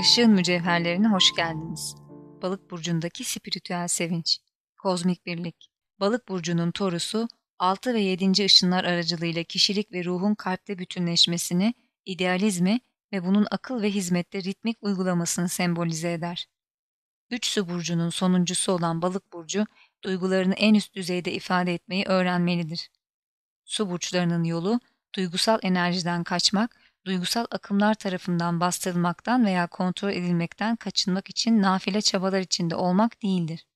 Işığın mücevherlerine hoş geldiniz. Balık burcundaki spiritüel sevinç, kozmik birlik. Balık burcunun torusu 6 ve 7. ışınlar aracılığıyla kişilik ve ruhun kalpte bütünleşmesini, idealizmi ve bunun akıl ve hizmette ritmik uygulamasını sembolize eder. Üç su burcunun sonuncusu olan balık burcu, duygularını en üst düzeyde ifade etmeyi öğrenmelidir. Su burçlarının yolu, duygusal enerjiden kaçmak, duygusal akımlar tarafından bastırılmaktan veya kontrol edilmekten kaçınmak için nafile çabalar içinde olmak değildir.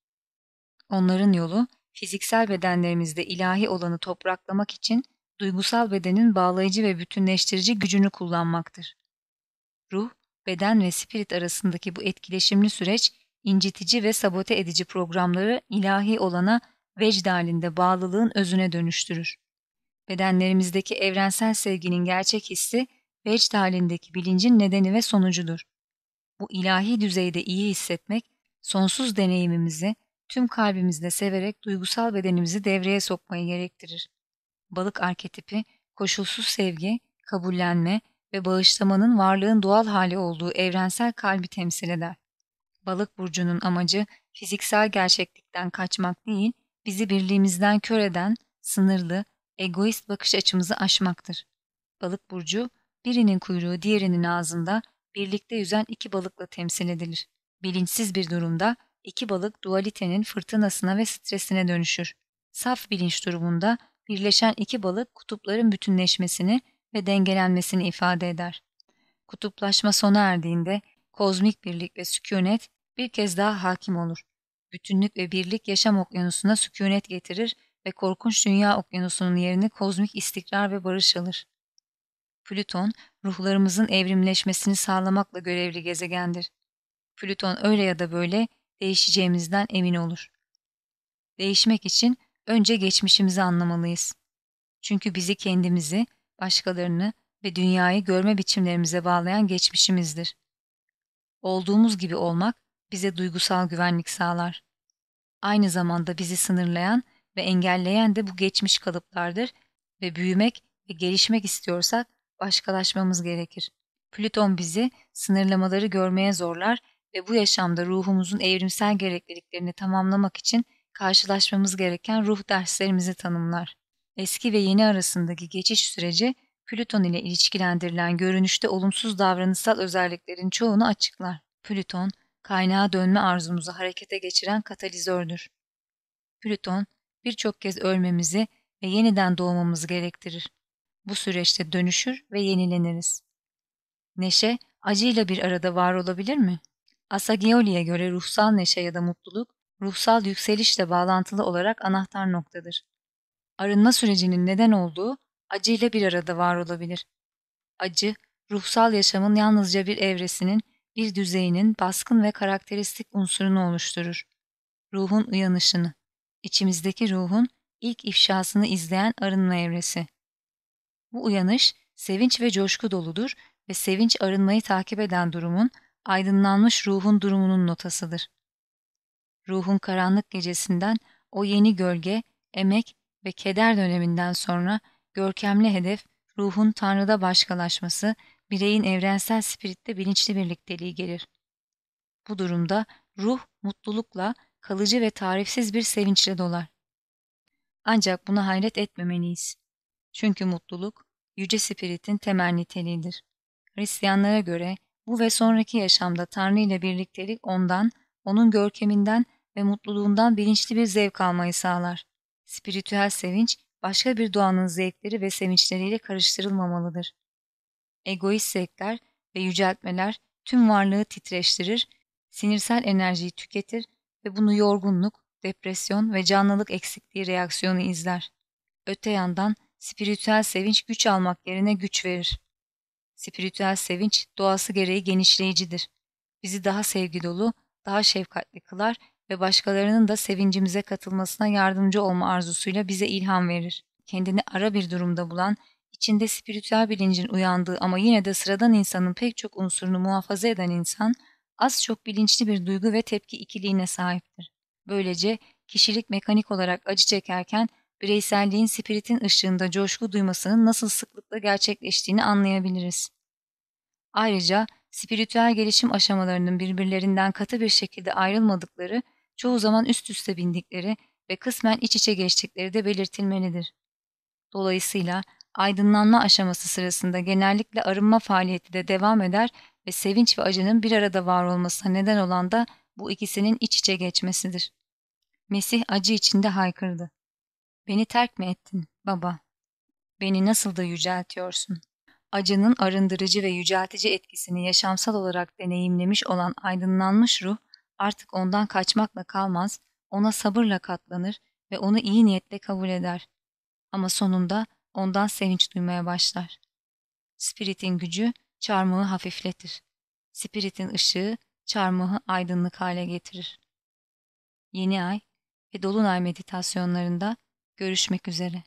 Onların yolu, fiziksel bedenlerimizde ilahi olanı topraklamak için duygusal bedenin bağlayıcı ve bütünleştirici gücünü kullanmaktır. Ruh, beden ve spirit arasındaki bu etkileşimli süreç, incitici ve sabote edici programları ilahi olana vecd halinde bağlılığın özüne dönüştürür. Bedenlerimizdeki evrensel sevginin gerçek hissi, vecd halindeki bilincin nedeni ve sonucudur. Bu ilahi düzeyde iyi hissetmek, sonsuz deneyimimizi tüm kalbimizle severek duygusal bedenimizi devreye sokmayı gerektirir. Balık arketipi, koşulsuz sevgi, kabullenme ve bağışlamanın varlığın doğal hali olduğu evrensel kalbi temsil eder. Balık burcunun amacı fiziksel gerçeklikten kaçmak değil, bizi birliğimizden kör eden, sınırlı, egoist bakış açımızı aşmaktır. Balık burcu, birinin kuyruğu diğerinin ağzında birlikte yüzen iki balıkla temsil edilir. Bilinçsiz bir durumda iki balık dualitenin fırtınasına ve stresine dönüşür. Saf bilinç durumunda birleşen iki balık kutupların bütünleşmesini ve dengelenmesini ifade eder. Kutuplaşma sona erdiğinde kozmik birlik ve sükunet bir kez daha hakim olur. Bütünlük ve birlik yaşam okyanusuna sükunet getirir ve korkunç dünya okyanusunun yerini kozmik istikrar ve barış alır. Plüton, ruhlarımızın evrimleşmesini sağlamakla görevli gezegendir. Plüton öyle ya da böyle değişeceğimizden emin olur. Değişmek için önce geçmişimizi anlamalıyız. Çünkü bizi kendimizi, başkalarını ve dünyayı görme biçimlerimize bağlayan geçmişimizdir. Olduğumuz gibi olmak bize duygusal güvenlik sağlar. Aynı zamanda bizi sınırlayan ve engelleyen de bu geçmiş kalıplardır ve büyümek ve gelişmek istiyorsak başkalaşmamız gerekir. Plüton bizi sınırlamaları görmeye zorlar ve bu yaşamda ruhumuzun evrimsel gerekliliklerini tamamlamak için karşılaşmamız gereken ruh derslerimizi tanımlar. Eski ve yeni arasındaki geçiş süreci Plüton ile ilişkilendirilen görünüşte olumsuz davranışsal özelliklerin çoğunu açıklar. Plüton, kaynağa dönme arzumuzu harekete geçiren katalizördür. Plüton, birçok kez ölmemizi ve yeniden doğmamızı gerektirir. Bu süreçte dönüşür ve yenileniriz. Neşe, acıyla bir arada var olabilir mi? Asagioli'ye göre ruhsal neşe ya da mutluluk, ruhsal yükselişle bağlantılı olarak anahtar noktadır. Arınma sürecinin neden olduğu acıyla bir arada var olabilir. Acı, ruhsal yaşamın yalnızca bir evresinin, bir düzeyinin baskın ve karakteristik unsurunu oluşturur. Ruhun uyanışını, içimizdeki ruhun ilk ifşasını izleyen arınma evresi. Bu uyanış, sevinç ve coşku doludur ve sevinç arınmayı takip eden durumun, aydınlanmış ruhun durumunun notasıdır. Ruhun karanlık gecesinden o yeni gölge, emek ve keder döneminden sonra görkemli hedef ruhun Tanrı'da başkalaşması, bireyin evrensel spiritte bilinçli birlikteliği gelir. Bu durumda ruh mutlulukla, kalıcı ve tarifsiz bir sevinçle dolar. Ancak buna hayret etmemeliyiz. Çünkü mutluluk, yüce spiritin temel niteliğidir. Hristiyanlara göre bu ve sonraki yaşamda Tanrı ile birliktelik ondan, onun görkeminden ve mutluluğundan bilinçli bir zevk almayı sağlar. Spiritüel sevinç, başka bir doğanın zevkleri ve sevinçleriyle karıştırılmamalıdır. Egoist zevkler ve yüceltmeler tüm varlığı titreştirir, sinirsel enerjiyi tüketir ve bunu yorgunluk, depresyon ve canlılık eksikliği reaksiyonu izler. Öte yandan spiritüel sevinç güç almak yerine güç verir. Spiritüel sevinç doğası gereği genişleyicidir. Bizi daha sevgi dolu, daha şefkatli kılar ve başkalarının da sevincimize katılmasına yardımcı olma arzusuyla bize ilham verir. Kendini ara bir durumda bulan, içinde spiritüel bilincin uyandığı ama yine de sıradan insanın pek çok unsurunu muhafaza eden insan, az çok bilinçli bir duygu ve tepki ikiliğine sahiptir. Böylece kişilik mekanik olarak acı çekerken bireyselliğin spiritin ışığında coşku duymasının nasıl sıklıkla gerçekleştiğini anlayabiliriz. Ayrıca spiritüel gelişim aşamalarının birbirlerinden katı bir şekilde ayrılmadıkları, çoğu zaman üst üste bindikleri ve kısmen iç içe geçtikleri de belirtilmelidir. Dolayısıyla aydınlanma aşaması sırasında genellikle arınma faaliyeti de devam eder ve sevinç ve acının bir arada var olmasına neden olan da bu ikisinin iç içe geçmesidir. Mesih acı içinde haykırdı. Beni terk mi ettin baba? Beni nasıl da yüceltiyorsun? Acının arındırıcı ve yüceltici etkisini yaşamsal olarak deneyimlemiş olan aydınlanmış ruh artık ondan kaçmakla kalmaz, ona sabırla katlanır ve onu iyi niyetle kabul eder. Ama sonunda ondan sevinç duymaya başlar. Spiritin gücü çarmıhı hafifletir. Spiritin ışığı çarmıhı aydınlık hale getirir. Yeni ay ve dolunay meditasyonlarında görüşmek üzere.